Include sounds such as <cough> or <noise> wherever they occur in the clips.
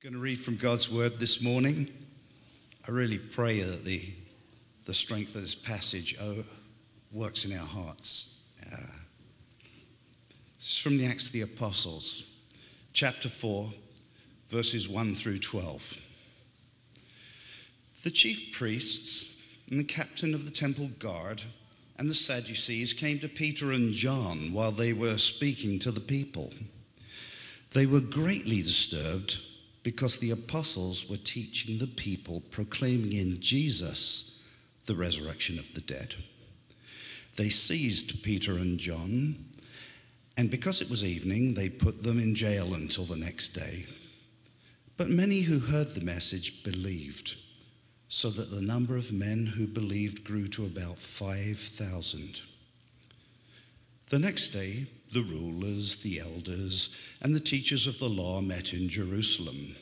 going to read from God's word this morning. I really pray that the, the strength of this passage oh, works in our hearts. Uh, it's from the Acts of the Apostles, chapter 4, verses 1 through 12. The chief priests and the captain of the temple guard and the Sadducees came to Peter and John while they were speaking to the people. They were greatly disturbed because the apostles were teaching the people, proclaiming in Jesus the resurrection of the dead. They seized Peter and John, and because it was evening, they put them in jail until the next day. But many who heard the message believed, so that the number of men who believed grew to about 5,000. The next day, the rulers, the elders, and the teachers of the law met in Jerusalem.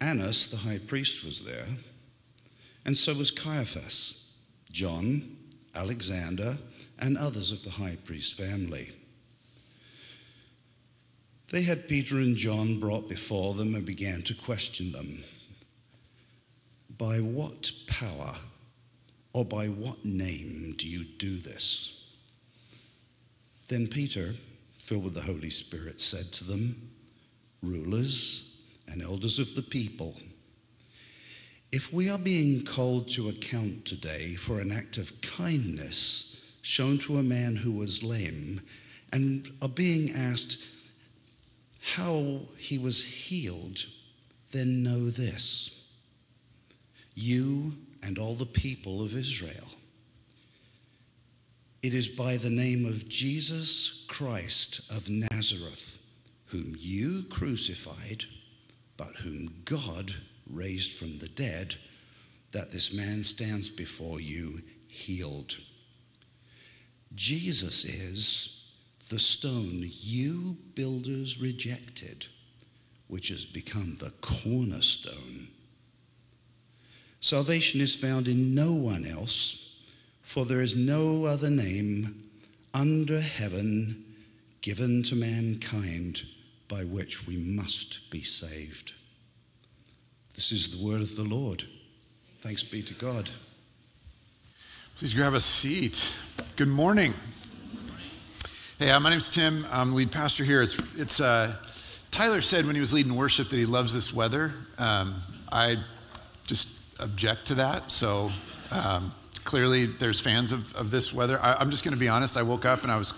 Annas, the high priest, was there, and so was Caiaphas, John, Alexander, and others of the high priest family. They had Peter and John brought before them and began to question them. By what power or by what name do you do this? Then Peter, filled with the Holy Spirit, said to them, Rulers and elders of the people, if we are being called to account today for an act of kindness shown to a man who was lame, and are being asked how he was healed, then know this. You and all the people of Israel it is by the name of Jesus Christ of Nazareth, whom you crucified, but whom God raised from the dead, that this man stands before you healed. Jesus is the stone you builders rejected, which has become the cornerstone. Salvation is found in no one else for there is no other name under heaven given to mankind by which we must be saved. This is the word of the Lord. Thanks be to God. Please grab a seat. Good morning. Hey, uh, my name's Tim. I'm lead pastor here. It's, it's uh, Tyler said when he was leading worship that he loves this weather. Um, I just object to that. So um, clearly there's fans of, of this weather. I, am just going to be honest. I woke up and I was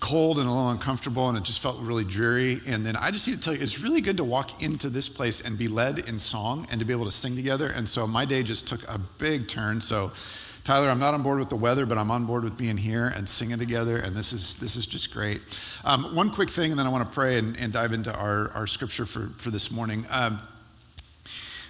cold and a little uncomfortable and it just felt really dreary. And then I just need to tell you, it's really good to walk into this place and be led in song and to be able to sing together. And so my day just took a big turn. So Tyler, I'm not on board with the weather, but I'm on board with being here and singing together, and this is this is just great. Um, one quick thing, and then I want to pray and, and dive into our, our scripture for, for this morning. Um,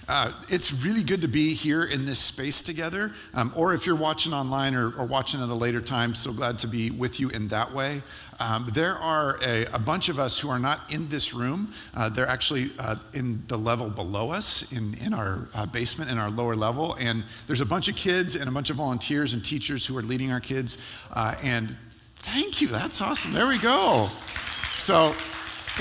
uh, it's really good to be here in this space together. Um, or if you're watching online or, or, watching at a later time, so glad to be with you in that way. Um, there are a, a, bunch of us who are not in this room. Uh, they're actually uh, in the level below us, in, in our uh, basement, in our lower level. And there's a bunch of kids and a bunch of volunteers and teachers who are leading our kids. Uh, and thank you. That's awesome. There we go. So,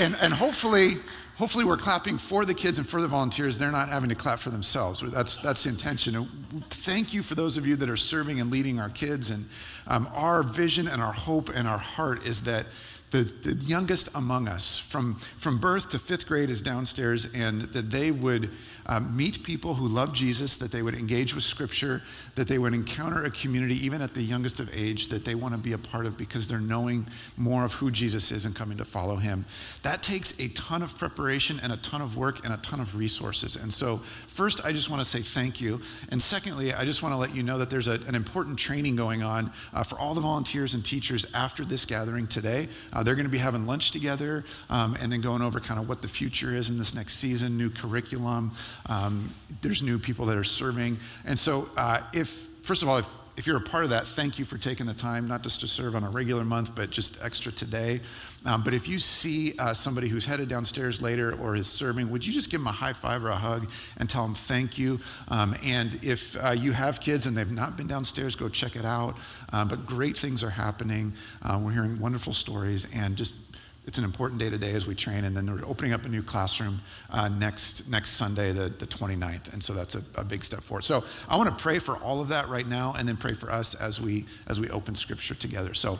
and, and hopefully, hopefully we're clapping for the kids and for the volunteers. They're not having to clap for themselves. That's, that's the intention. And thank you for those of you that are serving and leading our kids. And um, our vision and our hope and our heart is that the, the youngest among us, from, from birth to fifth grade, is downstairs, and that they would um, meet people who love Jesus, that they would engage with Scripture, that they would encounter a community, even at the youngest of age, that they want to be a part of because they're knowing more of who Jesus is and coming to follow him. That takes a ton of preparation and a ton of work and a ton of resources. And so, first, I just want to say thank you. And secondly, I just want to let you know that there's a, an important training going on uh, for all the volunteers and teachers after this gathering today. Uh, they're going to be having lunch together um, and then going over kind of what the future is in this next season, new curriculum. Um, there's new people that are serving. And so, uh, if, first of all, if, if you're a part of that, thank you for taking the time, not just to serve on a regular month, but just extra today. Um, but if you see uh, somebody who's headed downstairs later or is serving, would you just give them a high five or a hug and tell them thank you? Um, and if uh, you have kids and they've not been downstairs, go check it out. Um, but great things are happening. Uh, we're hearing wonderful stories and just it's an important day today as we train, and then we're opening up a new classroom uh, next next Sunday, the, the 29th, and so that's a, a big step forward. So I want to pray for all of that right now, and then pray for us as we as we open Scripture together. So,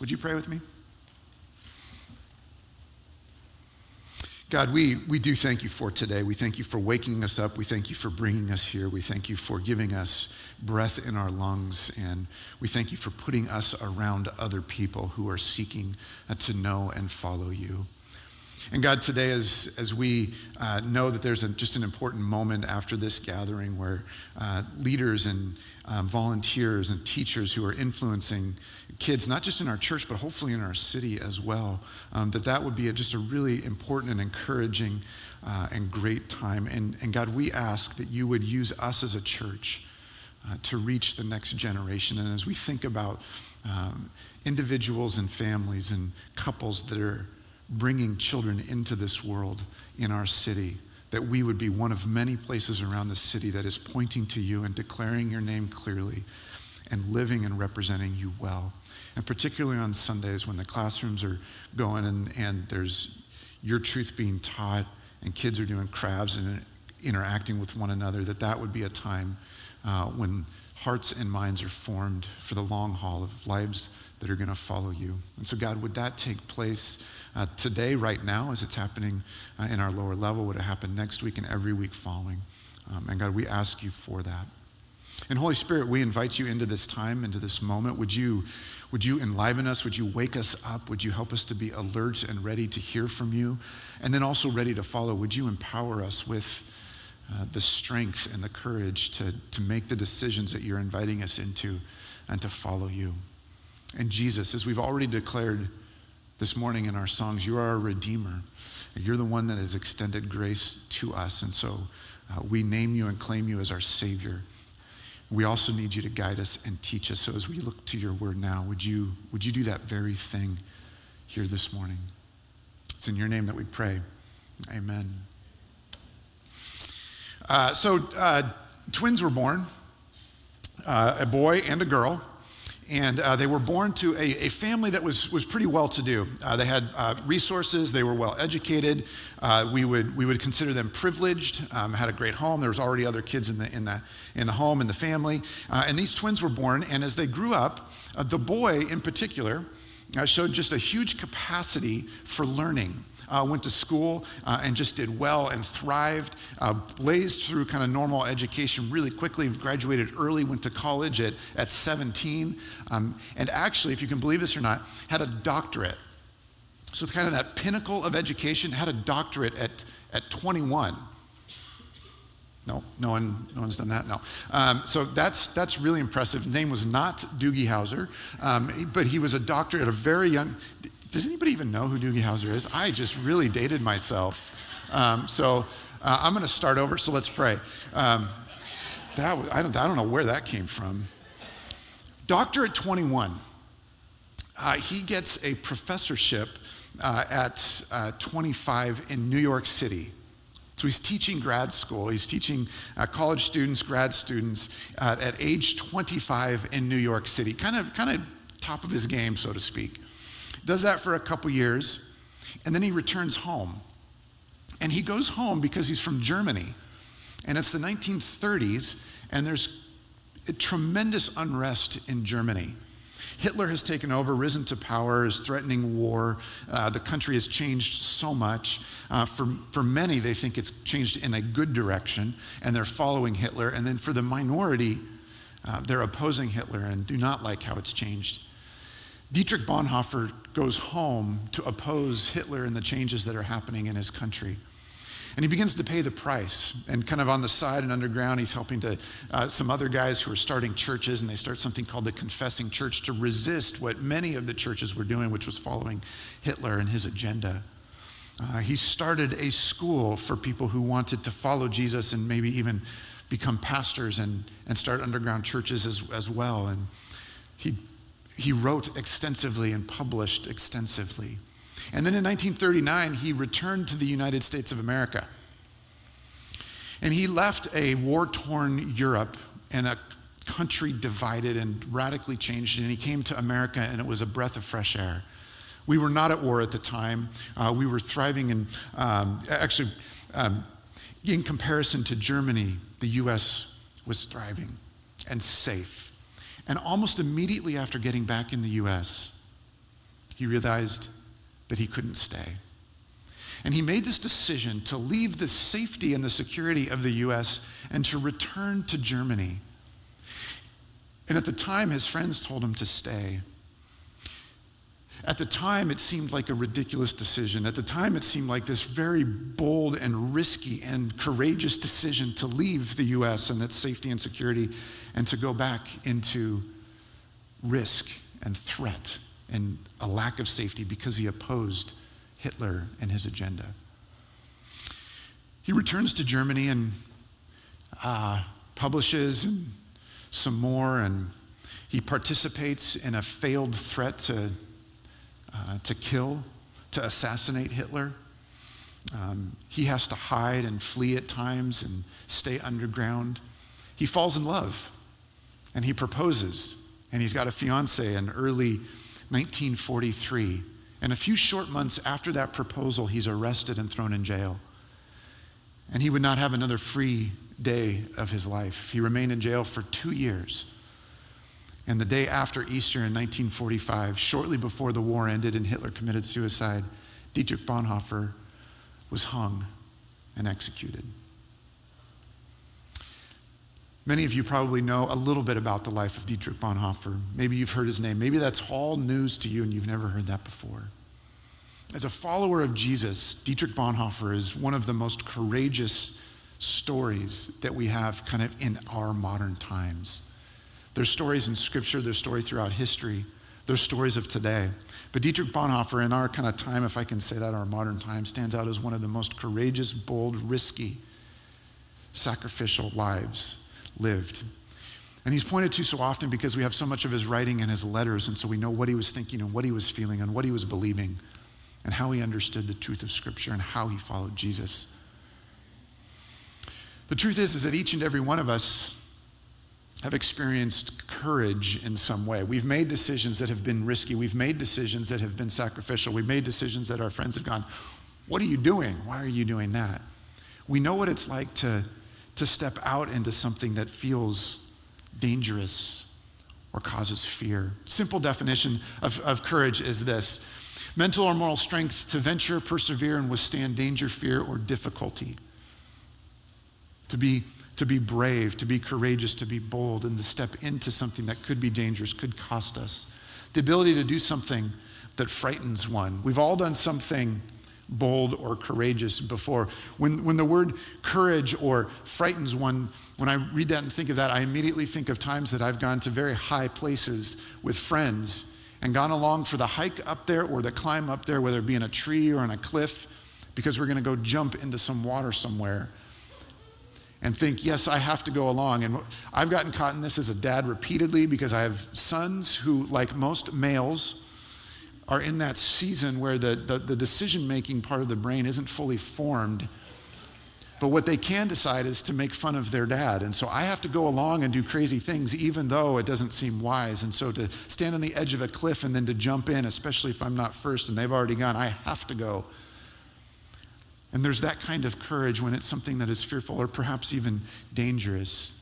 would you pray with me? God, we, we do thank you for today. We thank you for waking us up. We thank you for bringing us here. We thank you for giving us breath in our lungs. And we thank you for putting us around other people who are seeking uh, to know and follow you. And God, today, as, as we uh, know that there's a, just an important moment after this gathering where uh, leaders and um, volunteers and teachers who are influencing kids, not just in our church, but hopefully in our city as well, um, that that would be a, just a really important and encouraging uh, and great time. And, and God, we ask that you would use us as a church uh, to reach the next generation. And as we think about um, individuals and families and couples that are bringing children into this world in our city, that we would be one of many places around the city that is pointing to you and declaring your name clearly and living and representing you well. And particularly on Sundays when the classrooms are going and, and there's your truth being taught and kids are doing crafts and interacting with one another, that that would be a time uh, when hearts and minds are formed for the long haul of lives that are going to follow you. And so, God, would that take place? uh, today, right now, as it's happening uh, in our lower level, would it happen next week and every week following? Um, and God, we ask you for that. And Holy Spirit, we invite you into this time, into this moment. Would you, would you enliven us? Would you wake us up? Would you help us to be alert and ready to hear from you? And then also ready to follow. Would you empower us with uh, the strength and the courage to, to make the decisions that you're inviting us into and to follow you? And Jesus, as we've already declared this morning in our songs, you are our Redeemer. You're the one that has extended grace to us. And so uh, we name you and claim you as our Savior. We also need you to guide us and teach us. So as we look to your word now, would you, would you do that very thing here this morning? It's in your name that we pray. Amen. Uh, so uh, twins were born, uh, a boy and a girl. And uh, they were born to a, a, family that was, was pretty well to do. They had resources, they were well educated. We, would, we would consider them privileged, um, had a great home. There was already other kids in the, in the, in the home, in the family. And these twins were born, and as they grew up, the boy in particular showed just a huge capacity for learning uh, went to school uh, and just did well and thrived, uh, blazed through kind of normal education really quickly, graduated early, went to college at, at 17, um, and actually, if you can believe this or not, had a doctorate. So, it's kind of that pinnacle of education, had a doctorate at, at 21. No, no one, no one's done that. No, um, so that's that's really impressive. His name was not Doogie Howser, um, but he was a doctor at a very young. Does anybody even know who Doogie Howser is? I just really dated myself. Um, so uh, I'm going to start over. So let's pray. Um, that I don't I don't know where that came from. Doctor at 21. Uh, he gets a professorship uh, at uh, 25 in New York City. So he's teaching grad school. He's teaching uh, college students, grad students uh, at age 25 in New York City. Kind of, kind of top of his game, so to speak. Does that for a couple years, and then he returns home. And he goes home because he's from Germany. And it's the 1930s, and there's tremendous unrest in Germany. Hitler has taken over, risen to power, is threatening war. Uh, the country has changed so much. Uh, for, for many, they think it's changed in a good direction, and they're following Hitler. And then for the minority, uh, they're opposing Hitler and do not like how it's changed. Dietrich Bonhoeffer goes home to oppose Hitler and the changes that are happening in his country. And he begins to pay the price. And kind of on the side and underground, he's helping to uh, some other guys who are starting churches, and they start something called the Confessing Church to resist what many of the churches were doing, which was following Hitler and his agenda. Uh, he started a school for people who wanted to follow Jesus and maybe even become pastors and, and start underground churches as, as well. And he he wrote extensively and published extensively. And then in 1939, he returned to the United States of America. And he left a war torn Europe and a country divided and radically changed. And he came to America, and it was a breath of fresh air We were not at war at the time. Uh, we were thriving in, um, actually, um, in comparison to Germany, the U.S. was thriving and safe. And almost immediately after getting back in the U.S., he realized that he couldn't stay. And he made this decision to leave the safety and the security of the U.S. and to return to Germany. And at the time, his friends told him to stay. At the time, it seemed like a ridiculous decision. At the time, it seemed like this very bold and risky and courageous decision to leave the U.S. and its safety and security and to go back into risk and threat and a lack of safety because he opposed Hitler and his agenda. He returns to Germany and uh, publishes and some more, and he participates in a failed threat to uh, to kill, to assassinate Hitler. Um, he has to hide and flee at times and stay underground. He falls in love and he proposes, and he's got a fiance in early 1943. And a few short months after that proposal, he's arrested and thrown in jail. And he would not have another free day of his life. He remained in jail for two years. And the day after Easter in 1945, shortly before the war ended and Hitler committed suicide, Dietrich Bonhoeffer was hung and executed. Many of you probably know a little bit about the life of Dietrich Bonhoeffer. Maybe you've heard his name. Maybe that's all news to you and you've never heard that before. As a follower of Jesus, Dietrich Bonhoeffer is one of the most courageous stories that we have kind of in our modern times. There's stories in Scripture, there's story throughout history, there's stories of today. But Dietrich Bonhoeffer, in our kind of time, if I can say that, our modern time, stands out as one of the most courageous, bold, risky, sacrificial lives lived. And he's pointed to so often because we have so much of his writing and his letters, and so we know what he was thinking and what he was feeling and what he was believing and how he understood the truth of Scripture and how he followed Jesus. The truth is, is that each and every one of us have experienced courage in some way. We've made decisions that have been risky. We've made decisions that have been sacrificial. We've made decisions that our friends have gone, What are you doing? Why are you doing that? We know what it's like to, to step out into something that feels dangerous or causes fear. Simple definition of, of courage is this mental or moral strength to venture, persevere, and withstand danger, fear, or difficulty. To be to be brave, to be courageous, to be bold, and to step into something that could be dangerous, could cost us. The ability to do something that frightens one. We've all done something bold or courageous before. When, when the word courage or frightens one, when I read that and think of that, I immediately think of times that I've gone to very high places with friends and gone along for the hike up there or the climb up there, whether it be in a tree or on a cliff, because we're going to go jump into some water somewhere and think, yes, I have to go along. And I've gotten caught in this as a dad repeatedly because I have sons who, like most males, are in that season where the, the, the decision making part of the brain isn't fully formed. But what they can decide is to make fun of their dad. And so I have to go along and do crazy things, even though it doesn't seem wise. And so to stand on the edge of a cliff and then to jump in, especially if I'm not first and they've already gone, I have to go. And there's that kind of courage when it's something that is fearful or perhaps even dangerous.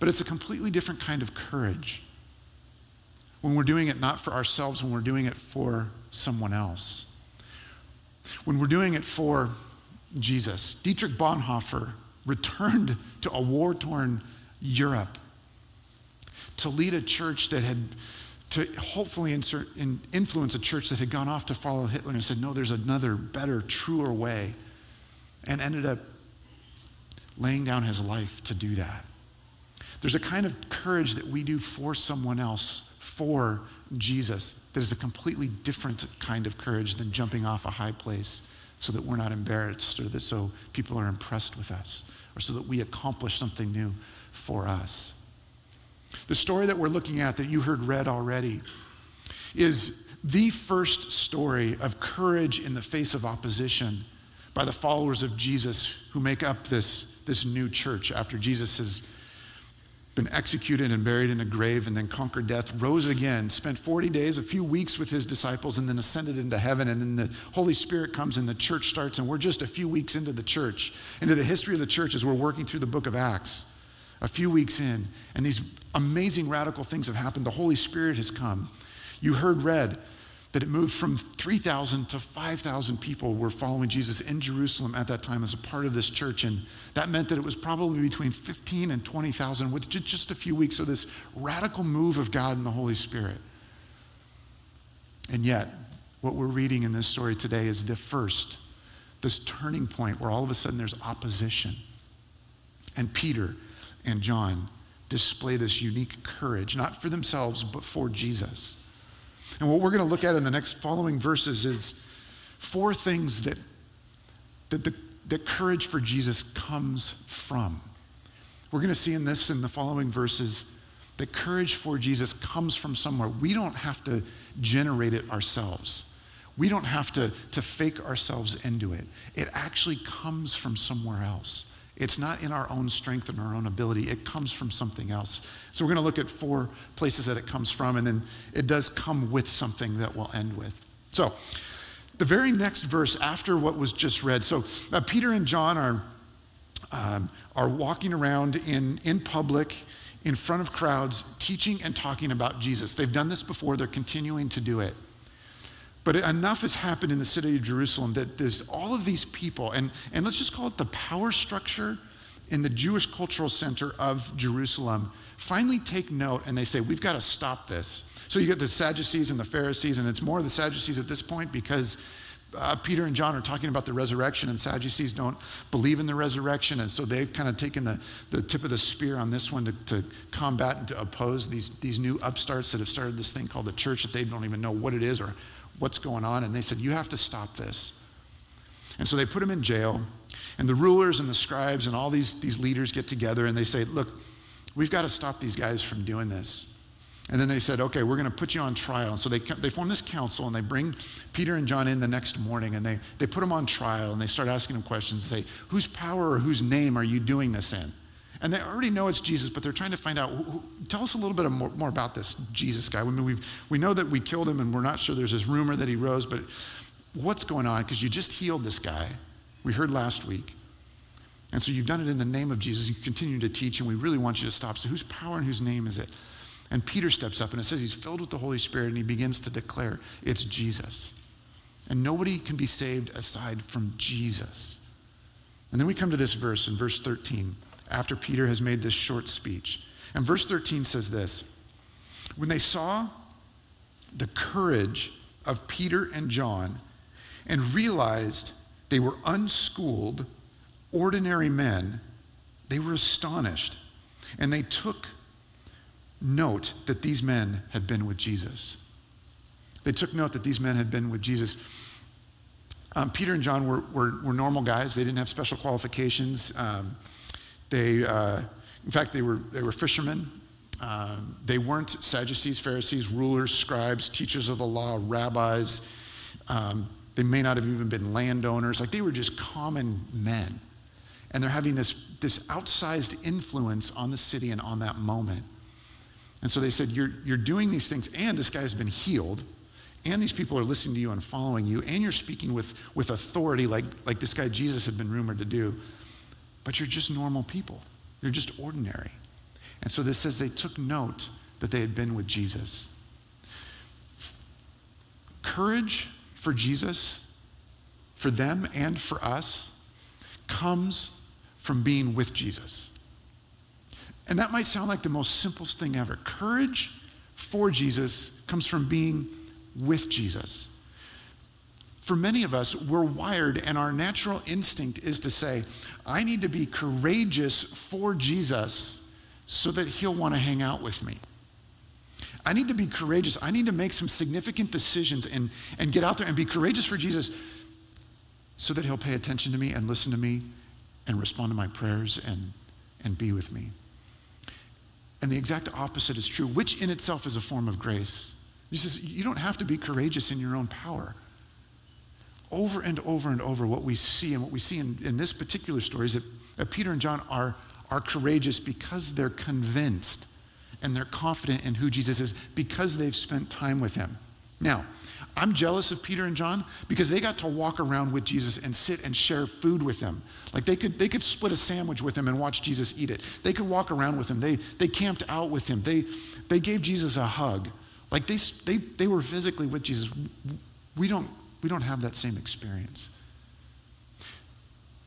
But it's a completely different kind of courage when we're doing it not for ourselves, when we're doing it for someone else. When we're doing it for Jesus. Dietrich Bonhoeffer returned to a war torn Europe to lead a church that had, to hopefully insert, influence a church that had gone off to follow Hitler and said, no, there's another, better, truer way and ended up laying down his life to do that. There's a kind of courage that we do for someone else, for Jesus, that is a completely different kind of courage than jumping off a high place so that we're not embarrassed or that so people are impressed with us or so that we accomplish something new for us. The story that we're looking at that you heard read already is the first story of courage in the face of opposition by the followers of Jesus who make up this, this new church after Jesus has been executed and buried in a grave and then conquered death, rose again, spent 40 days, a few weeks with his disciples, and then ascended into heaven. And then the Holy Spirit comes and the church starts. And we're just a few weeks into the church, into the history of the church as we're working through the book of Acts. A few weeks in, and these amazing radical things have happened. The Holy Spirit has come. You heard read that it moved from 3,000 to 5,000 people were following Jesus in Jerusalem at that time as a part of this church. And that meant that it was probably between 15 and 20,000 with just a few weeks of this radical move of God and the Holy Spirit. And yet, what we're reading in this story today is the first, this turning point where all of a sudden there's opposition. And Peter and John display this unique courage, not for themselves, but for Jesus. And what we're going to look at in the next following verses is four things that, that, the, that courage for Jesus comes from. We're going to see in this in the following verses that courage for Jesus comes from somewhere. We don't have to generate it ourselves. We don't have to, to fake ourselves into it. It actually comes from somewhere else. It's not in our own strength and our own ability, it comes from something else. So, we're going to look at four places that it comes from, and then it does come with something that we'll end with. So, the very next verse after what was just read, so uh, Peter and John are, um, are walking around in, in public in front of crowds, teaching and talking about Jesus. They've done this before, they're continuing to do it. But enough has happened in the city of Jerusalem that there's all of these people, and, and let's just call it the power structure in the Jewish cultural center of Jerusalem, finally take note and they say, We've got to stop this. So you get the Sadducees and the Pharisees, and it's more the Sadducees at this point because uh, Peter and John are talking about the resurrection, and Sadducees don't believe in the resurrection. And so they've kind of taken the, the tip of the spear on this one to, to combat and to oppose these, these new upstarts that have started this thing called the church that they don't even know what it is or what's going on. And they said, You have to stop this. And so they put him in jail. And the rulers and the scribes and all these, these leaders get together and they say, Look, we've got to stop these guys from doing this. And then they said, Okay, we're going to put you on trial. And so they, they form this council and they bring Peter and John in the next morning and they, they put them on trial and they start asking them questions and say, Whose power or whose name are you doing this in? And they already know it's Jesus, but they're trying to find out. Who, tell us a little bit more, more, about this Jesus guy. I mean, we we know that we killed him, and we're not sure. There's this rumor that he rose, but what's going on? Because you just healed this guy. We heard last week. And so you've done it in the name of Jesus. You continue to teach, and we really want you to stop. So, whose power and whose name is it? And Peter steps up, and it says he's filled with the Holy Spirit, and he begins to declare, It's Jesus. And nobody can be saved aside from Jesus. And then we come to this verse in verse 13 after Peter has made this short speech. And verse 13 says this When they saw the courage of Peter and John and realized they were unschooled, ordinary men, they were astonished. And they took note that these men had been with Jesus. They took note that these men had been with Jesus. Um, Peter and John were, were, were, normal guys. They didn't have special qualifications. Um, they, uh, in fact, they were, they were fishermen. Um, they weren't Sadducees, Pharisees, rulers, scribes, teachers of the law, rabbis. Um, they may not have even been landowners. Like they were just common men. And they're having this, this outsized influence on the city and on that moment. And so they said, You're, you're doing these things, and this guy's been healed, and these people are listening to you and following you, and you're speaking with, with authority like, like this guy Jesus had been rumored to do but you're just normal people. You're just ordinary. And so this says they took note that they had been with Jesus. Courage for Jesus, for them and for us, comes from being with Jesus. And that might sound like the most simplest thing ever. Courage for Jesus comes from being with Jesus for many of us, we're wired, and our natural instinct is to say, I need to be courageous for Jesus so that he'll want to hang out with me. I need to be courageous. I need to make some significant decisions and, and get out there and be courageous for Jesus so that he'll pay attention to me and listen to me and respond to my prayers and, and be with me. And the exact opposite is true, which in itself is a form of grace. He says, You don't have to be courageous in your own power over and over and over, what we see and what we see in, in this particular story is that, that Peter and John are, are courageous because they're convinced and they're confident in who Jesus is because they've spent time with him. Now, I'm jealous of Peter and John because they got to walk around with Jesus and sit and share food with him. Like they could, they could split a sandwich with him and watch Jesus eat it. They could walk around with him. They, they camped out with him. They, they gave Jesus a hug. Like they, they, they were physically with Jesus. We don't, we don't have that same experience.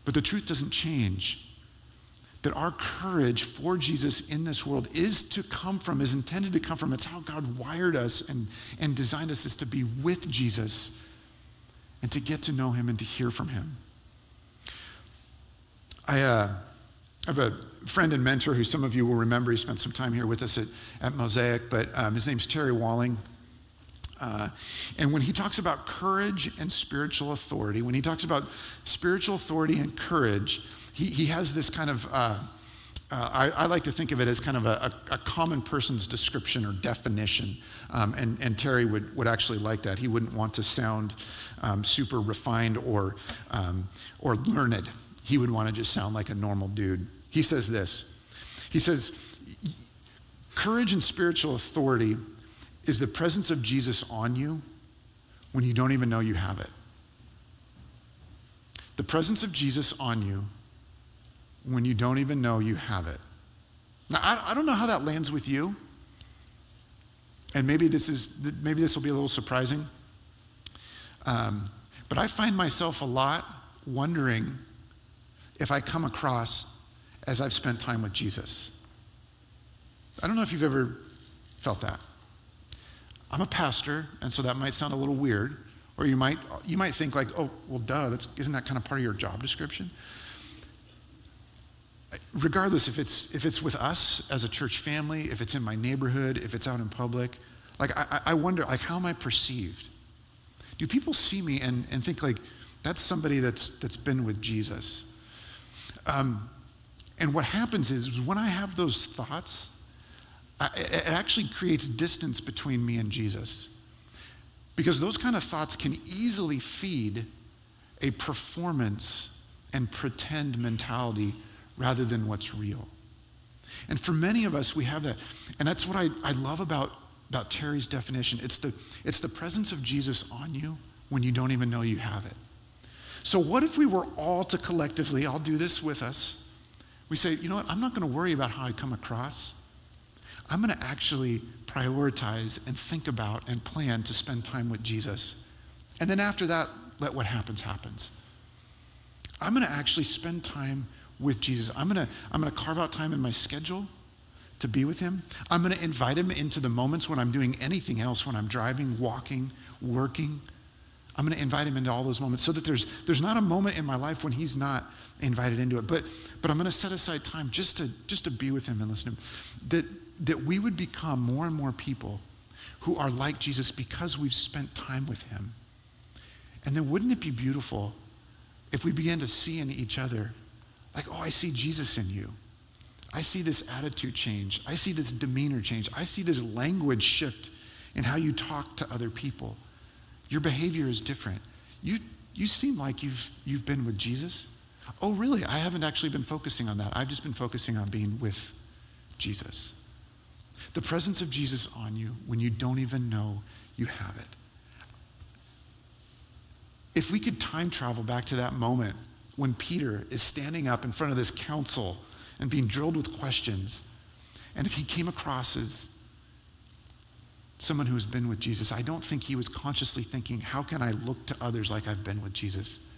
But the truth doesn't change that our courage for Jesus in this world is to come from, is intended to come from. It's how God wired us and, and designed us is to be with Jesus and to get to know him and to hear from him. I uh, have a friend and mentor who some of you will remember. He spent some time here with us at, at Mosaic, but um, his name's Terry Walling. Uh, and when he talks about courage and spiritual authority, when he talks about spiritual authority and courage, he, he has this kind of, uh, uh, I, I, like to think of it as kind of a, a, a common person's description or definition. Um, and, and Terry would, would actually like that. He wouldn't want to sound um, super refined or, um, or learned. He would want to just sound like a normal dude. He says this He says, Courage and spiritual authority is the presence of Jesus on you when you don't even know you have it. The presence of Jesus on you when you don't even know you have it. Now, I, I don't know how that lands with you. And maybe this is maybe this will be a little surprising. Um, but I find myself a lot wondering if I come across as I've spent time with Jesus. I don't know if you've ever felt that. I'm a pastor, and so that might sound a little weird, or you might you might think like, oh, well, duh, that's isn't that kind of part of your job description? regardless if it's if it's with us as a church family, if it's in my neighborhood, if it's out in public, like I, I wonder, like how am I perceived? Do people see me and, and think like that's somebody that's that's been with Jesus? Um, and what happens is, is when I have those thoughts, it actually creates distance between me and Jesus. Because those kind of thoughts can easily feed a performance and pretend mentality rather than what's real. And for many of us, we have that. And that's what I, I love about, about Terry's definition. It's the, it's the presence of Jesus on you when you don't even know you have it. So, what if we were all to collectively, I'll do this with us, we say, you know what, I'm not going to worry about how I come across. I'm going to actually prioritize and think about and plan to spend time with Jesus. And then after that, let what happens happens. I'm going to actually spend time with Jesus. I'm going to I'm going to carve out time in my schedule to be with him. I'm going to invite him into the moments when I'm doing anything else, when I'm driving, walking, working. I'm going to invite him into all those moments so that there's there's not a moment in my life when he's not invited into it. But but I'm going to set aside time just to just to be with him and listen to him. That that we would become more and more people who are like Jesus because we've spent time with him. And then wouldn't it be beautiful if we began to see in each other like, oh, I see Jesus in you. I see this attitude change. I see this demeanor change. I see this language shift in how you talk to other people. Your behavior is different. You, you seem like you've, you've been with Jesus. Oh, really? I haven't actually been focusing on that. I've just been focusing on being with Jesus. The presence of Jesus on you when you don't even know you have it. If we could time travel back to that moment when Peter is standing up in front of this council and being drilled with questions. And if he came across as someone who's been with Jesus, I don't think he was consciously thinking, how can I look to others like I've been with Jesus?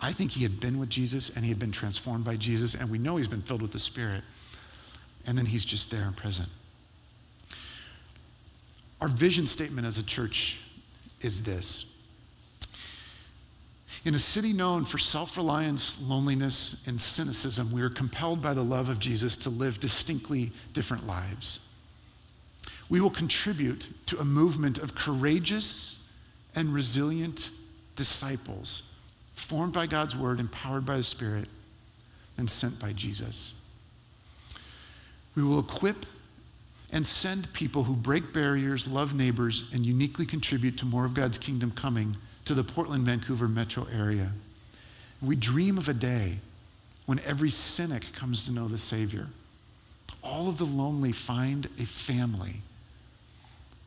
I think he had been with Jesus and he had been transformed by Jesus, and we know he's been filled with the Spirit. And then he's just there and present. Our vision statement as a church is this in a city known for self reliance, loneliness, and cynicism, we are compelled by the love of Jesus to live distinctly different lives. We will contribute to a movement of courageous and resilient disciples formed by God's word, empowered by the Spirit, and sent by Jesus. We will equip and send people who break barriers, love neighbors, and uniquely contribute to more of God's kingdom coming to the Portland, Vancouver metro area. We dream of a day when every cynic comes to know the Savior. All of the lonely find a family,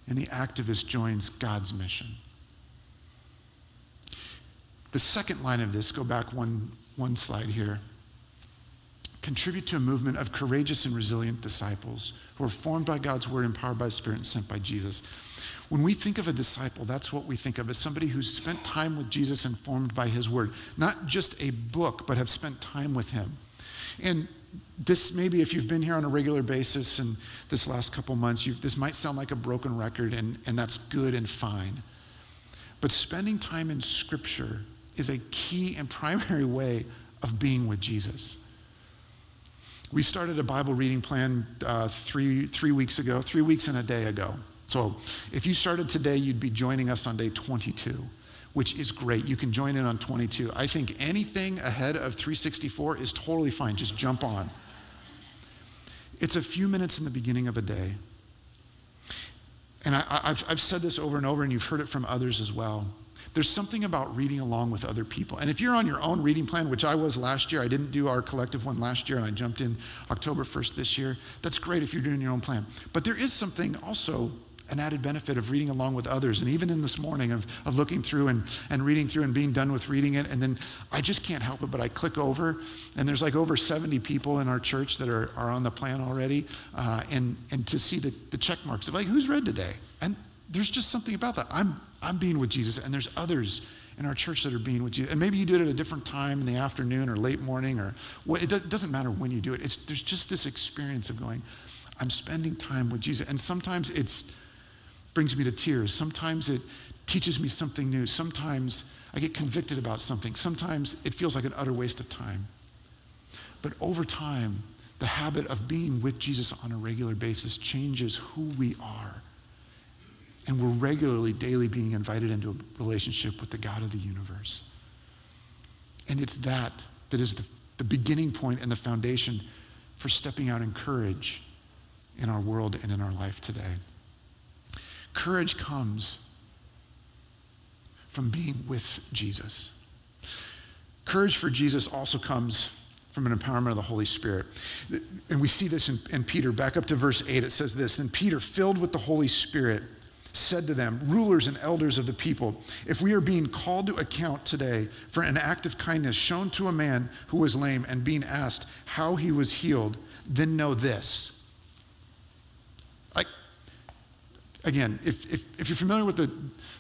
and the activist joins God's mission. The second line of this, go back one, one slide here. Contribute to a movement of courageous and resilient disciples who are formed by God's word, empowered by the Spirit, and sent by Jesus. When we think of a disciple, that's what we think of as somebody who's spent time with Jesus and formed by his word. Not just a book, but have spent time with him. And this maybe if you've been here on a regular basis and this last couple months, this might sound like a broken record, and, and that's good and fine. But spending time in Scripture is a key and <laughs> primary way of being with Jesus. We started a Bible reading plan uh, three, three weeks ago, three weeks and a day ago. So if you started today, you'd be joining us on day 22, which is great. You can join in on 22. I think anything ahead of 364 is totally fine. Just jump on. It's a few minutes in the beginning of a day. And I, have I've said this over and over, and you've heard it from others as well. There's something about reading along with other people. And if you're on your own reading plan, which I was last year, I didn't do our collective one last year, and I jumped in October 1st this year. That's great if you're doing your own plan. But there is something also an added benefit of reading along with others. And even in this morning of, of looking through and, and reading through and being done with reading it, and then I just can't help it, but I click over, and there's like over 70 people in our church that are, are on the plan already. Uh, and, and to see the, the check marks of like, who's read today? And there's just something about that. I'm, I'm being with Jesus, and there's others in our church that are being with Jesus. And maybe you do it at a different time in the afternoon or late morning or what. It, it doesn't matter when you do it. It's, there's just this experience of going, I'm spending time with Jesus. And sometimes it brings me to tears. Sometimes it teaches me something new. Sometimes I get convicted about something. Sometimes it feels like an utter waste of time. But over time, the habit of being with Jesus on a regular basis changes who we are. And we're regularly, daily being invited into a relationship with the God of the universe. And it's that that is the, the beginning point and the foundation for stepping out in courage in our world and in our life today. Courage comes from being with Jesus. Courage for Jesus also comes from an empowerment of the Holy Spirit. And we see this in, in, Peter. Back up to verse 8, it says this Then Peter, filled with the Holy Spirit, said to them, Rulers and elders of the people, if we are being called to account today for an act of kindness shown to a man who was lame and being asked how he was healed, then know this again, if, if, if you're familiar with the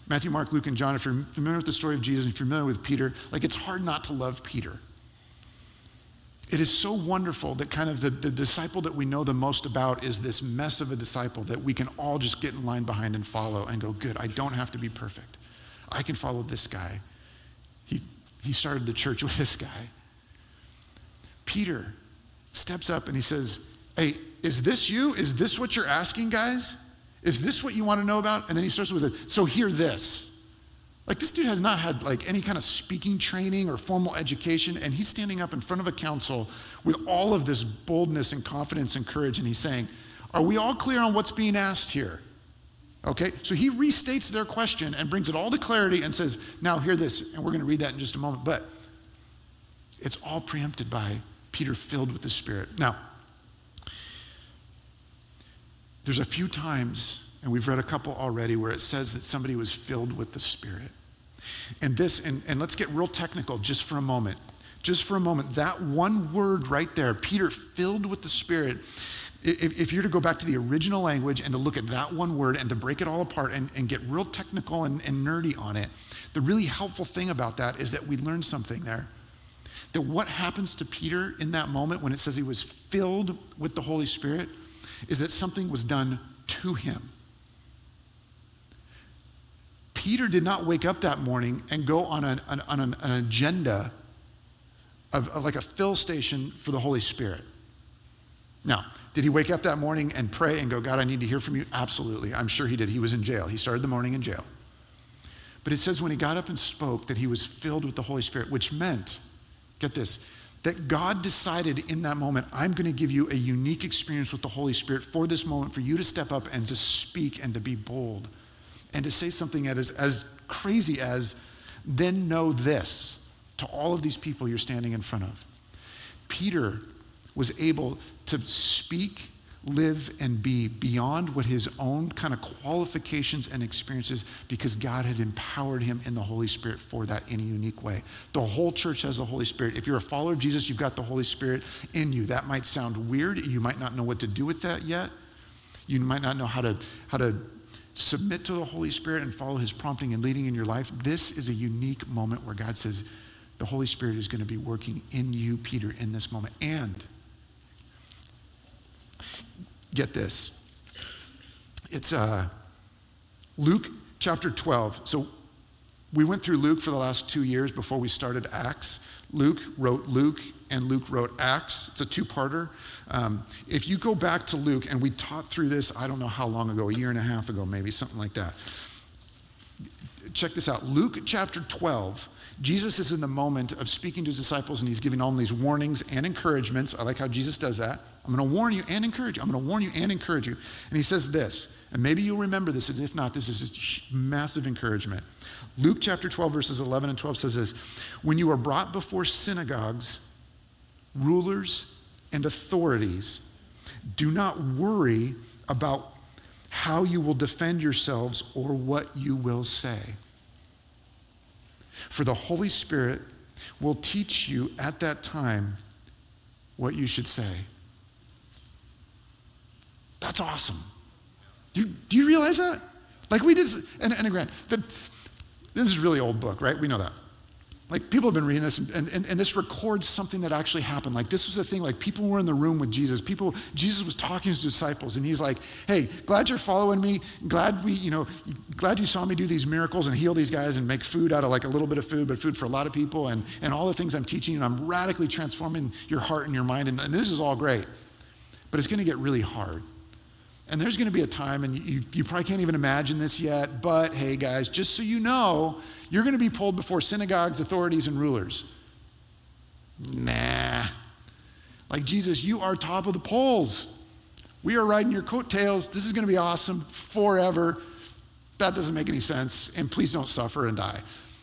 Matthew, Mark, Luke, and John, if you're familiar with the story of Jesus, if you're familiar with Peter, like it's hard not to love Peter. It is so wonderful that kind of the, the disciple that we know the most about is this mess of a disciple that we can all just get in line behind and follow and go, good, I don't have to be perfect. I can follow this guy. He, he started the church <laughs> with this guy. Peter steps up and he says, Hey, is this you? Is this what you're asking, guys? Is this what you want to know about? And then he starts with it. So hear this. Like this dude has not had like any kind of speaking training or formal education, and he's standing up in front of a council with all of this boldness and confidence and courage, and he's saying, Are we all clear on what's being asked here? Okay, so he restates their question and brings it all to clarity and says, Now hear this, and we're going to read that in just a moment. But it's all preempted by Peter filled with the Spirit. Now, there's a few times, and we've read a couple already, where it says that somebody was filled with the Spirit. And this, and, and let's get real technical just for a moment. Just for a moment, that one word right there, Peter filled with the Spirit, if, you're to go back to the original language and to look at that one word and to break it all apart and, and get real technical and, and nerdy on it, the really helpful thing about that is that we learn something there. That what happens to Peter in that moment when it says he was filled with the Holy Spirit is that something was done to him. Peter did not wake up that morning and go on an, an, on an, an agenda of, of like a fill station for the Holy Spirit. Now, did he wake up that morning and pray and go, God, I need to hear from you? Absolutely. I'm sure he did. He was in jail. He started the morning in jail. But it says when he got up and spoke that he was filled with the Holy Spirit, which meant, get this, that God decided in that moment, I'm going to give you a unique experience with the Holy Spirit for this moment, for you to step up and to speak and to be bold and to say something that is as crazy as, then know this to all of these people you're standing in front of. Peter was able to speak, live, and be beyond what his own kind of qualifications and experiences because God had empowered him in the Holy Spirit for that in a unique way. The whole church has the Holy Spirit. If you're a follower of Jesus, you've got the Holy Spirit in you. That might sound weird. You might not know what to do with that yet. You might not know how to, how to submit to the Holy Spirit and follow his prompting and leading in your life. This is a unique moment where God says, the Holy Spirit is going to be working in you, Peter, in this moment. And get this. It's uh, Luke chapter 12. So we went through Luke for the last two years before we started Acts. Luke wrote Luke, and Luke wrote Acts. It's a two parter. Um, if you go back to Luke, and we taught through this, I don't know how long ago, a year and a half ago, maybe, something like that. Check this out Luke chapter 12 Jesus is in the moment of speaking to his disciples and he's giving all these warnings and encouragements. I like how Jesus does that. I'm going to warn you and encourage you. I'm going to warn you and encourage you. And he says this, and maybe you'll remember this, and if not, this is a massive encouragement. Luke chapter 12, verses 11 and 12 says this When you are brought before synagogues, rulers, and authorities, do not worry about how you will defend yourselves or what you will say. For the Holy Spirit will teach you at that time what you should say. That's awesome. Do you, do you realize that? Like we did, and, and again, the, this is really old book, right? We know that. Like people have been reading this, and, and, and, this records something that actually happened. Like this was the thing. Like people were in the room with Jesus. People, Jesus was talking to his disciples, and he's like, "Hey, glad you're following me. Glad we, you know, glad you saw me do these miracles and heal these guys and make food out of like a little bit of food, but food for a lot of people, and and all the things I'm teaching you. And I'm radically transforming your heart and your mind, and, and this is all great, but it's going to get really hard." And there's going to be a time, and you, you probably can't even imagine this yet, but hey, guys, just so you know, you're going to be pulled before synagogues, authorities, and rulers. Nah. Like Jesus, you are top of the polls. We are riding your coattails. This is going to be awesome forever. That doesn't make any sense. And please don't suffer and die.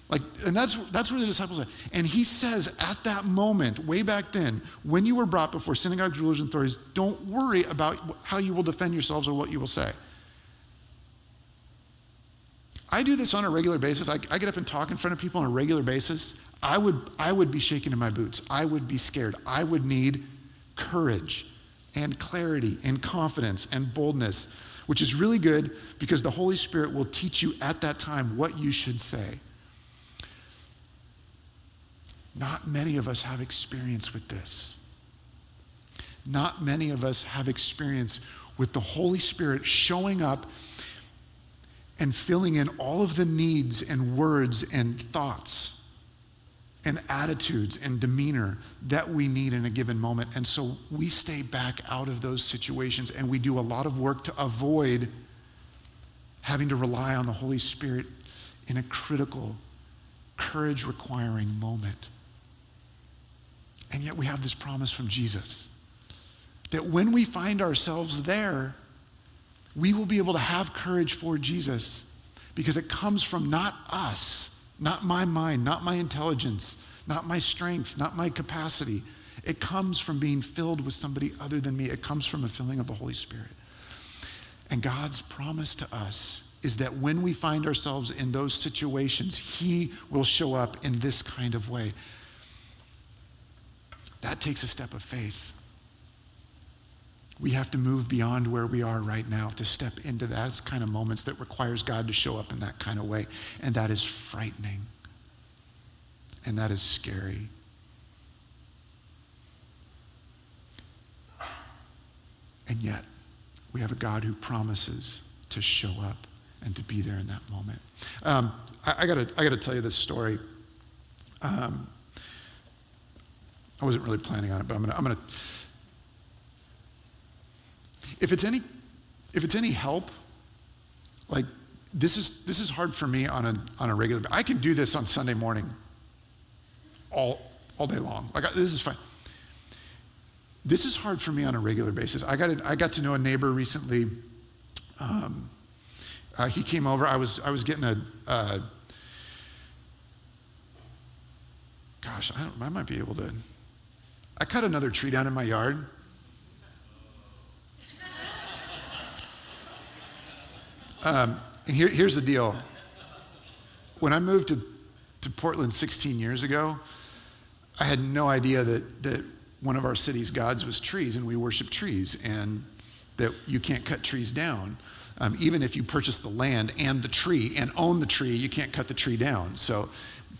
Like, and that's that's where the disciples are. And he says at that moment, way back then, when you were brought before synagogues, rulers, and authorities, don't worry about how you will defend yourselves or what you will say. I do this on a regular basis. I, I, get up and talk in front of people on a regular basis. I would, I would be shaking in my boots. I would be scared. I would need courage and clarity and confidence and boldness, which is really good because the Holy Spirit will teach you at that time what you should say. Not many of us have experience with this. Not many of us have experience with the Holy Spirit showing up and filling in all of the needs and words and thoughts and attitudes and demeanor that we need in a given moment. And so we stay back out of those situations and we do a lot of work to avoid having to rely on the Holy Spirit in a critical, courage requiring moment. And yet we have this promise from Jesus that when we find ourselves there, we will be able to have courage for Jesus because it comes from not us, not my mind, not my intelligence, not my strength, not my capacity. It comes from being filled with somebody other than me. It comes from a filling of the Holy Spirit. And God's promise to us is that when we find ourselves in those situations, He will show up in this kind of way. That takes a step of faith. We have to move beyond where we are right now to step into those kind of moments that requires God to show up in that kind of way. And that is frightening. And that is scary. And yet, we have a God who promises to show up and to be there in that moment. Um, I, I got I to tell you this story. Um, I wasn't really planning on it, but I'm gonna, I'm to if it's any, if it's any help, like this is this is hard for me on a on a regular. I can do this on Sunday morning. All all day long. Like this is fine. This is hard for me on a regular basis. I got I got to know a neighbor recently. Um, uh, he came over. I was I was getting a. Uh, gosh, I, don't I might be able to I cut another tree down in my yard. Um, and here, here's the deal. When I moved to, to Portland 16 years ago, I had no idea that, that one of our city's gods was trees, and we worship trees, and that you can't cut trees down. Um, even if you purchase the land and the tree and own the tree, you can't cut the tree down. So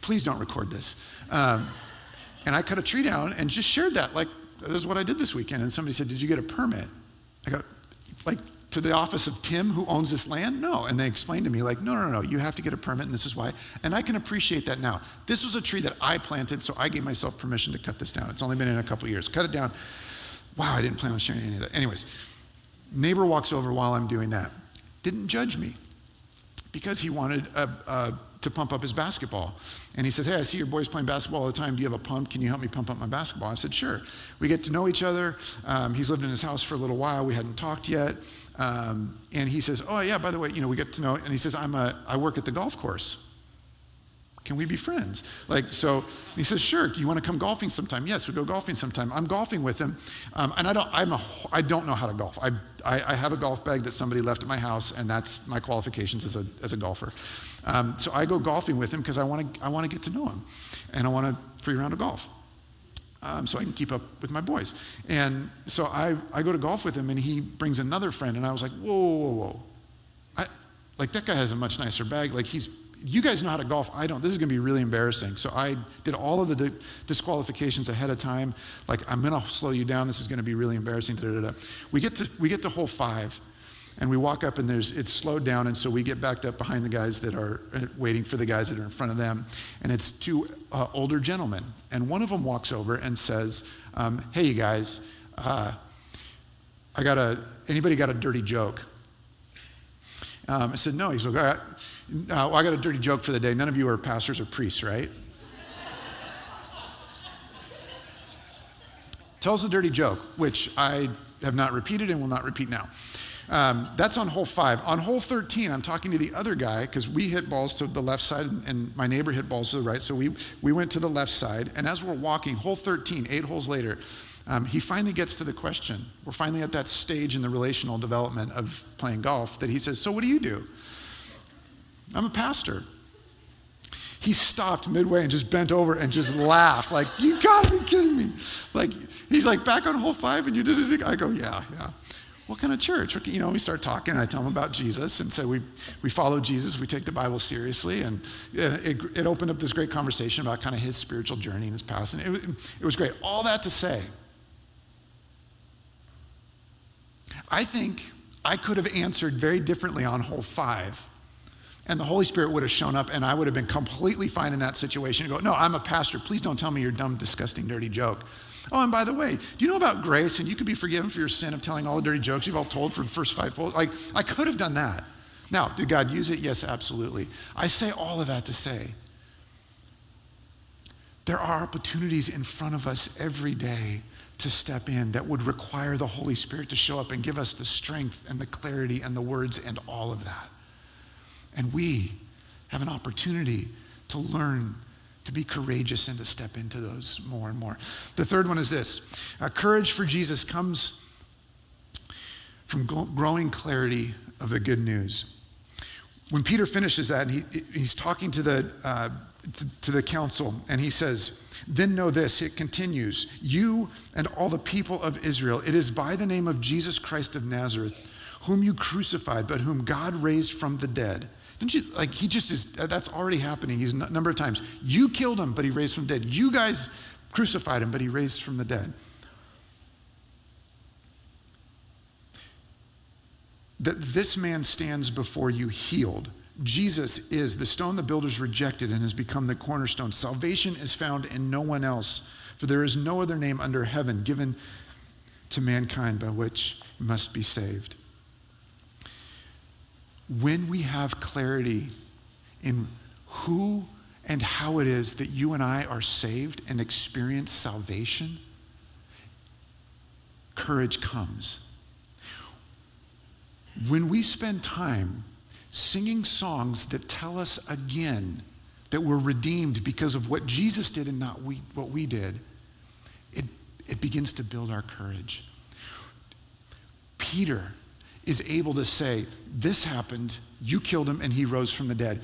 please don't record this. Um, and I cut a tree down and just shared that. Like, this is what I did this weekend. And somebody said, Did you get a permit? I go, like, to the office of Tim, who owns this land? No. And they explained to me, like, no, no, no, you have to get a permit, and this is why. And I can appreciate that now. This was a tree that I planted, so I gave myself permission to cut this down. It's only been in a couple years. Cut it down. Wow, I didn't plan on sharing any of that. Anyways, neighbor walks over while I'm doing that. Didn't judge me because he wanted a, a to pump up his basketball. And he says, Hey, I see your boys playing basketball all the time. Do you have a pump? Can you help me pump up my basketball? I said, Sure. We get to know each other. Um, he's lived in his house for a little while. We hadn't talked yet. Um, and he says, Oh, yeah, by the way, you know, we get to know. And he says, I'm a, I work at the golf course. Can we be friends? Like, so he says, sure. You want to come golfing sometime? Yes, we go golfing sometime. I'm golfing with him, um, and I don't. I'm a. I don't know how to golf. I, I, I have a golf bag that somebody left at my house, and that's my qualifications as a as a golfer. Um, so I go golfing with him because I want to. I want to get to know him, and I want a free round of golf. Um, so I can keep up with my boys. And so I, I go to golf with him, and he brings another friend, and I was like, whoa, whoa, whoa. I, like, that guy has a much nicer bag. Like, he's you guys know how to golf. I don't. This is going to be really embarrassing. So I did all of the disqualifications ahead of time. Like, I'm going to slow you down. This is going to be really embarrassing. Da, da, da. We get to we get to hole five, and we walk up, and there's it's slowed down, and so we get backed up behind the guys that are uh, waiting for the guys that are in front of them, and it's two uh, older gentlemen, and one of them walks over and says, um, "Hey, you guys." Uh, I got a, anybody got a dirty joke? Um, I said, no. He's like, uh, well, I got a dirty joke for the day. None of you are pastors or priests, right? Tells a dirty joke, which I have not repeated and will not repeat now. Um, that's on hole five. On hole 13, I'm talking to the other guy because we hit balls to the left side and my neighbor hit balls to the right. So we, we went to the left side. And as we're walking, hole 13, eight holes later, um, he finally gets to the question. We're finally at that stage in the relational development of playing golf that he says, So what do you do? I'm a pastor. He stopped midway and just bent over and just laughed, like, You gotta be kidding me. Like, he's like, Back on hole five and you did it. I go, Yeah, yeah. What kind of church? You know, we start talking. I tell him about Jesus and say we, we follow Jesus, we take the Bible seriously. And it, it opened up this great conversation about kind of his spiritual journey and his past. And it, it was great. All that to say, I think I could have answered very differently on hole five and the Holy Spirit would have shown up, and I would have been completely fine in that situation. And go, no, I'm a pastor. Please don't tell me your dumb, disgusting, dirty joke. Oh, and by the way, do you know about grace? And you could be forgiven for your sin of telling all the dirty jokes you've all told for the first five fold. Like, I could have done that. Now, did God use it? Yes, absolutely. I say all of that to say there are opportunities in front of us every day to step in that would require the Holy Spirit to show up and give us the strength and the clarity and the words and all of that. And we have an opportunity to learn to be courageous and to step into those more and more. The third one is this uh, courage for Jesus comes from growing clarity of the good news. When Peter finishes that, he, he's talking to the, uh, to, to the council, and he says, Then know this, it continues, you and all the people of Israel, it is by the name of Jesus Christ of Nazareth, whom you crucified, but whom God raised from the dead don't you, like, he just is, that's already happening. He's a number of times. You killed him, but he raised from the dead. You guys crucified him, but he raised from the dead. That this man stands before you healed. Jesus is the stone the builders rejected and has become the cornerstone. Salvation is found in no one else, for there is no other name under heaven given to mankind by which must be saved when we have clarity in who and how it is that you and I are saved and experience salvation, courage comes. When we spend time singing songs that tell us again that we're redeemed because of what Jesus did and not we, what we did, it, it begins to build our courage. Peter is able to say, This happened, you killed him, and he rose from the dead.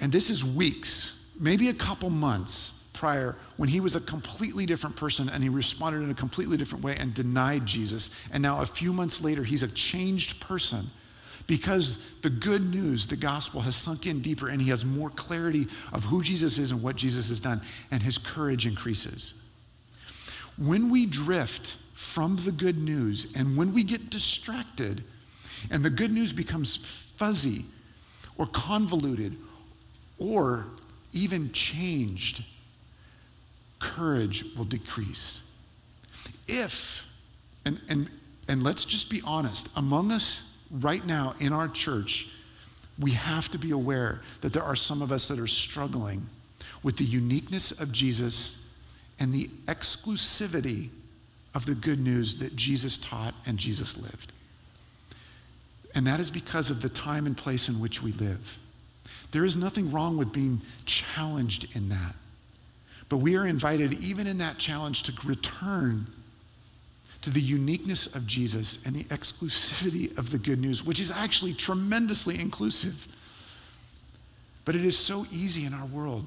And this is weeks, maybe a couple months prior when he was a completely different person and he responded in a completely different way and denied Jesus. And now, a few months later, he's a changed person because the good news, the gospel, has sunk in deeper and he has more clarity of who Jesus is and what Jesus has done, and his courage increases. When we drift from the good news and when we get distracted and the good news becomes fuzzy or convoluted or even changed, courage will decrease. If, and, and, and let's just be honest, among us right now in our church, we have to be aware that there are some of us that are struggling with the uniqueness of Jesus and the exclusivity of the good news that Jesus taught and Jesus lived. And that is because of the time and place in which we live. There is nothing wrong with being challenged in that. But we are invited, even in that challenge, to return to the uniqueness of Jesus and the exclusivity of the good news, which is actually tremendously inclusive. But it is so easy in our world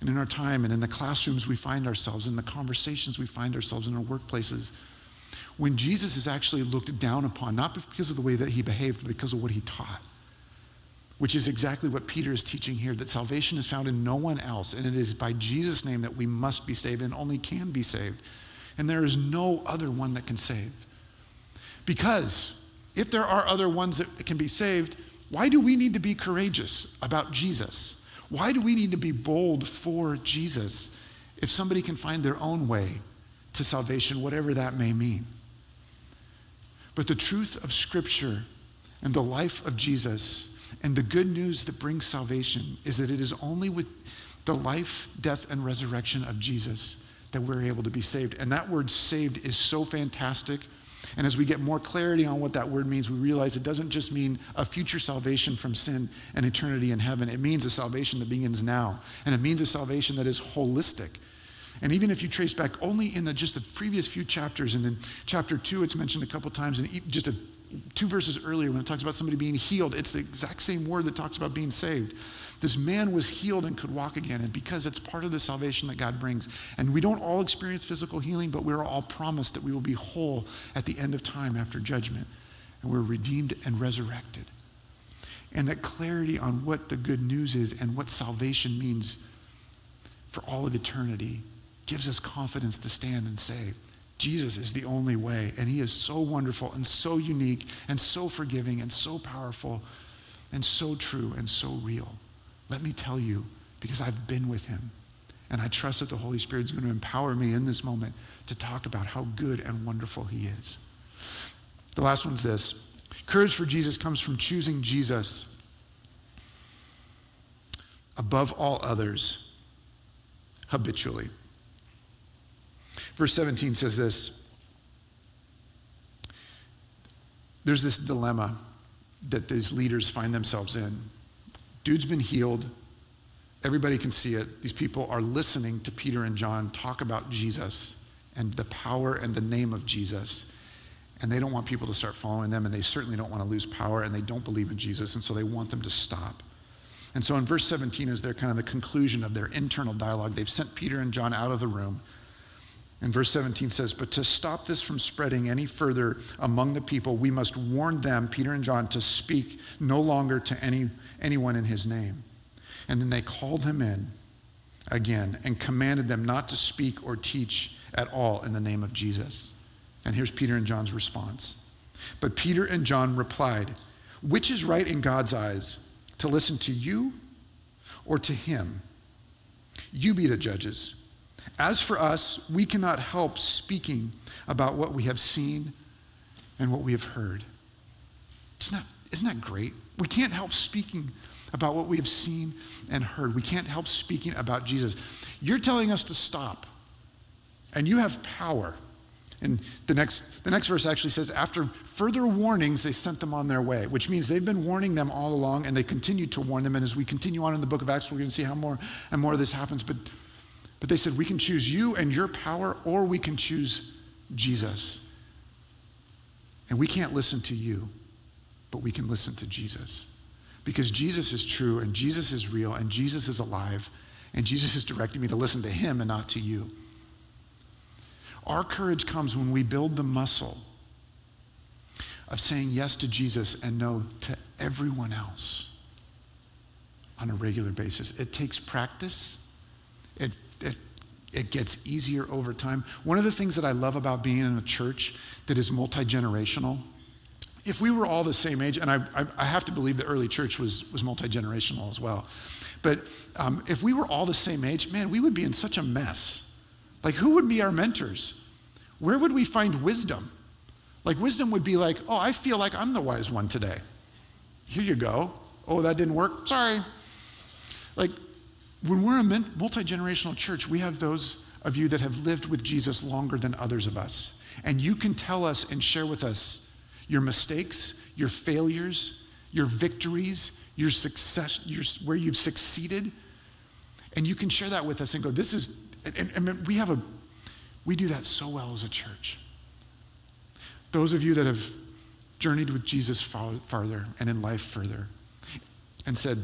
and in our time and in the classrooms we find ourselves, in the conversations we find ourselves in our workplaces, when Jesus is actually looked down upon, not because of the way that he behaved, but because of what he taught which is exactly what Peter is teaching here that salvation is found in no one else, and it is by Jesus' name that we must be saved and only can be saved. And there is no other one that can save. Because if there are other ones that can be saved, why do we need to be courageous about Jesus? Why do we need to be bold for Jesus if somebody can find their own way to salvation, whatever that may mean? But the truth of Scripture and the life of Jesus and the good news that brings salvation is that it is only with the life, death, and resurrection of Jesus that we're able to be saved. And that word saved is so fantastic. And as we get more clarity on what that word means, we realize it doesn't just mean a future salvation from sin and eternity in heaven. It means a salvation that begins now. And it means a salvation that is holistic. And even if you trace back only in the, just the previous few chapters, and in chapter two, it's mentioned a couple times, and just a two verses earlier when it talks about somebody being healed, it's the exact same word that talks about being saved. This man was healed and could walk again, and because it's part of the salvation that God brings. And we don't all experience physical healing, but we're all promised that we will be whole at the end of time after judgment, and we're redeemed and resurrected. And that clarity on what the good news is and what salvation means for all of eternity gives us confidence to stand and say, Jesus is the only way, and He is so wonderful and so unique and so forgiving and so powerful and so true and so real. Let me tell you, because I've been with Him, and I trust that the Holy Spirit is going to empower me in this moment to talk about how good and wonderful He is. The last one's this courage for Jesus comes from choosing Jesus above all others habitually. Verse 17 says this There's this dilemma that these leaders find themselves in. Dude's been healed. Everybody can see it. These people are listening to Peter and John talk about Jesus and the power and the name of Jesus. And they don't want people to start following them, and they certainly don't want to lose power, and they don't believe in Jesus, and so they want them to stop. And so in verse 17 is their kind of the conclusion of their internal dialogue. They've sent Peter and John out of the room. And verse 17 says, But to stop this from spreading any further among the people, we must warn them, Peter and John, to speak no longer to any, anyone in his name. And then they called him in again and commanded them not to speak or teach at all in the name of Jesus. And here's Peter and John's response. But Peter and John replied, Which is right in God's eyes, to listen to you or to him? You be the judges. As for us, we cannot help speaking about what we have seen and what we have heard. Isn't that, isn't that great? We can't help speaking about what we have seen and heard. We can't help speaking about Jesus. You're telling us to stop, and you have power. And the next, the next verse actually says, after further warnings, they sent them on their way, which means they've been warning them all along, and they continue to warn them. And as we continue on in the book of Acts, we're going to see how more and more of this happens. But But they said, we can choose you and your power, or we can choose Jesus. And we can't listen to you, but we can listen to Jesus. Because Jesus is true, and Jesus is real, and Jesus is alive, and Jesus is directing me to listen to him and not to you. Our courage comes when we build the muscle of saying yes to Jesus and no to everyone else on a regular basis. It takes practice. It, it, it gets easier over time. One of the things that I love about being in a church that is multi generational, if we were all the same age, and I, I, I, have to believe the early church was, was multi generational as well, but um, if we were all the same age, man, we would be in such a mess. Like, who would be our mentors? Where would we find wisdom? Like, wisdom would be like, oh, I feel like I'm the wise one today. Here you go. Oh, that didn't work? Sorry. Like, when we're a multi generational church, we have those of you that have lived with Jesus longer than others of us. And you can tell us and share with us your mistakes, your failures, your victories, your success, your, where you've succeeded. And you can share that with us and go, this is, and, and we have a, we do that so well as a church. Those of you that have journeyed with Jesus farther and in life further and said,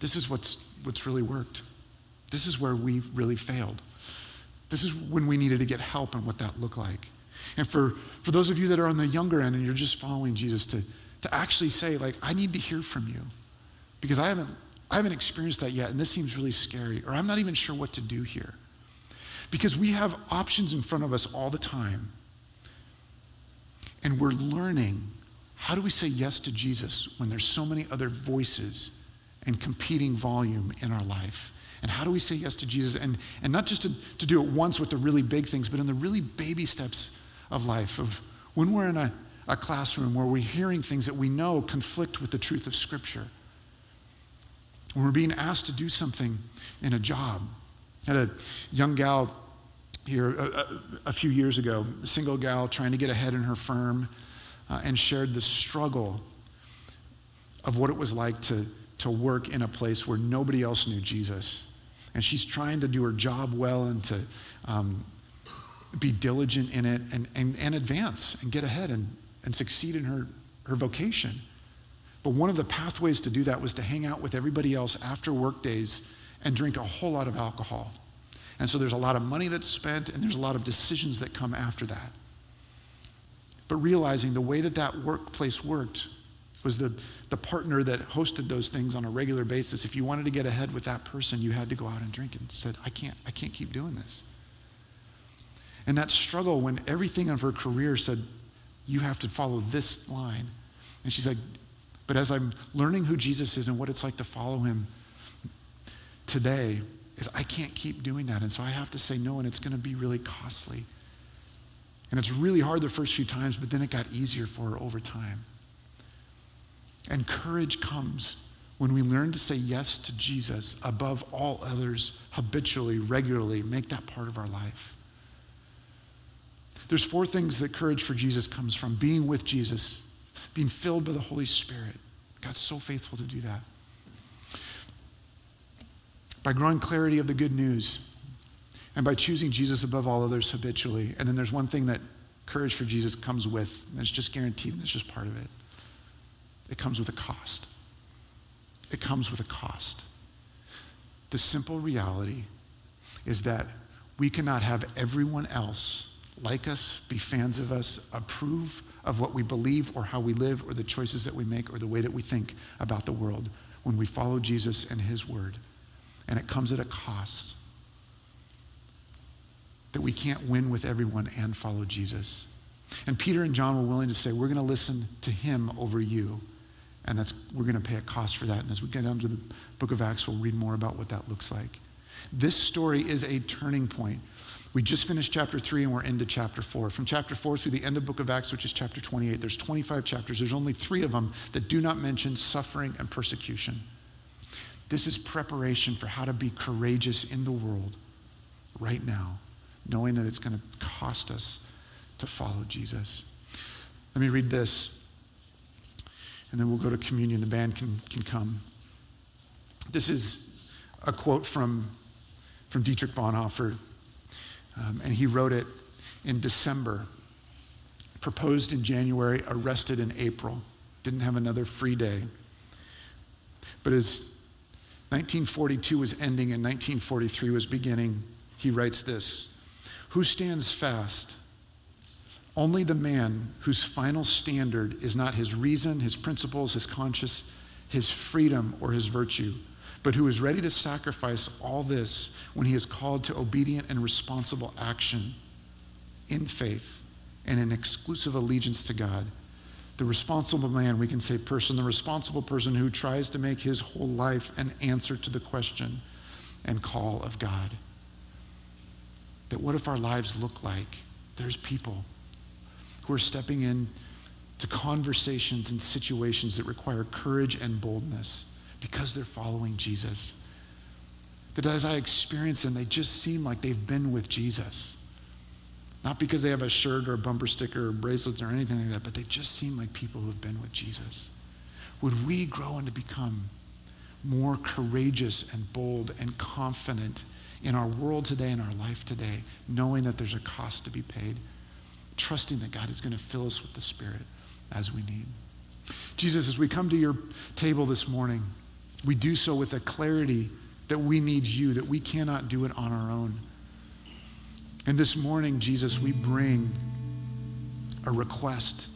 this is what's what's really worked. This is where we really failed. This is when we needed to get help and what that looked like. And for, for those of you that are on the younger end and you're just following Jesus to, to actually say, like, I need to hear from you because I haven't, I haven't experienced that yet and this seems really scary, or I'm not even sure what to do here. Because we have options in front of us all the time. And we're learning how do we say yes to Jesus when there's so many other voices and competing volume in our life. And how do we say yes to Jesus? And, and not just to, to do it once with the really big things, but in the really baby steps of life, of when we're in a, a classroom where we're hearing things that we know conflict with the truth of Scripture. When we're being asked to do something in a job. I had a young gal here a, a, a few years ago, a single gal trying to get ahead in her firm, uh, and shared the struggle of what it was like to to work in a place where nobody else knew Jesus. And she's trying to do her job well and to um, be diligent in it and, and, and advance and get ahead and, and succeed in her, her vocation. But one of the pathways to do that was to hang out with everybody else after work days and drink a whole lot of alcohol. And so there's a lot of money that's spent and there's a lot of decisions that come after that. But realizing the way that that workplace worked was the, the partner that hosted those things on a regular basis. If you wanted to get ahead with that person, you had to go out and drink and said, I can't, I can't keep doing this. And that struggle when everything of her career said, you have to follow this line. And she's like, but as I'm learning who Jesus is and what it's like to follow him today, is I can't keep doing that. And so I have to say no, and it's going to be really costly. And it's really hard the first few times, but then it got easier for her over time. And courage comes when we learn to say yes to Jesus above all others habitually, regularly, make that part of our life. There's four things that courage for Jesus comes from being with Jesus, being filled by the Holy Spirit. God's so faithful to do that. By growing clarity of the good news and by choosing Jesus above all others habitually. And then there's one thing that courage for Jesus comes with, and it's just guaranteed, and it's just part of it. It comes with a cost. It comes with a cost. The simple reality is that we cannot have everyone else like us, be fans of us, approve of what we believe or how we live or the choices that we make or the way that we think about the world when we follow Jesus and his word. And it comes at a cost that we can't win with everyone and follow Jesus. And Peter and John were willing to say, We're going to listen to him over you. And that's, we're going to pay a cost for that. And as we get down to the book of Acts, we'll read more about what that looks like. This story is a turning point. We just finished chapter 3 and we're into chapter 4. From chapter 4 through the end of book of Acts, which is chapter 28, there's 25 chapters. There's only three of them that do not mention suffering and persecution. This is preparation for how to be courageous in the world right now, knowing that it's going to cost us to follow Jesus. Let me read this and then we'll go to communion. The band can, can come. This is a quote from from Dietrich Bonhoeffer. Um, and he wrote it in December, proposed in January, arrested in April, didn't have another free day. But as 1942 was ending and 1943 was beginning, he writes this Who stands fast? Only the man whose final standard is not his reason, his principles, his conscience, his freedom, or his virtue, but who is ready to sacrifice all this when he is called to obedient and responsible action in faith and in exclusive allegiance to God. The responsible man, we can say person, the responsible person who tries to make his whole life an answer to the question and call of God. That what if our lives look like there's people who are stepping in to conversations and situations that require courage and boldness because they're following Jesus. That as I experience them, they just seem like they've been with Jesus. Not because they have a shirt or a bumper sticker or bracelets or anything like that, but they just seem like people who have been with Jesus. Would we grow and to become more courageous and bold and confident in our world today and our life today, knowing that there's a cost to be paid, trusting that God is going to fill us with the Spirit as we need. Jesus, as we come to your table this morning, we do so with a clarity that we need you, that we cannot do it on our own. And this morning, Jesus, we bring a request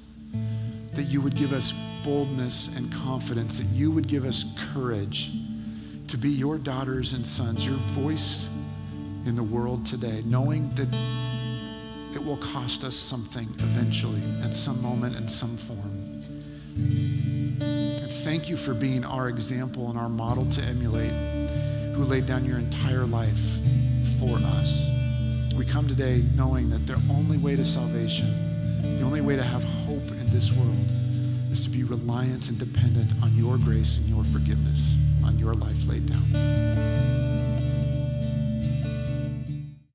that you would give us boldness and confidence, that you would give us courage to be your daughters and sons, your voice in the world today, knowing that it will cost us something eventually, at some moment, in some form. And thank you for being our example and our model to emulate, who laid down your entire life for us. We come today knowing that the only way to salvation, the only way to have hope in this world, is to be reliant and dependent on your grace and your forgiveness, on your life laid down.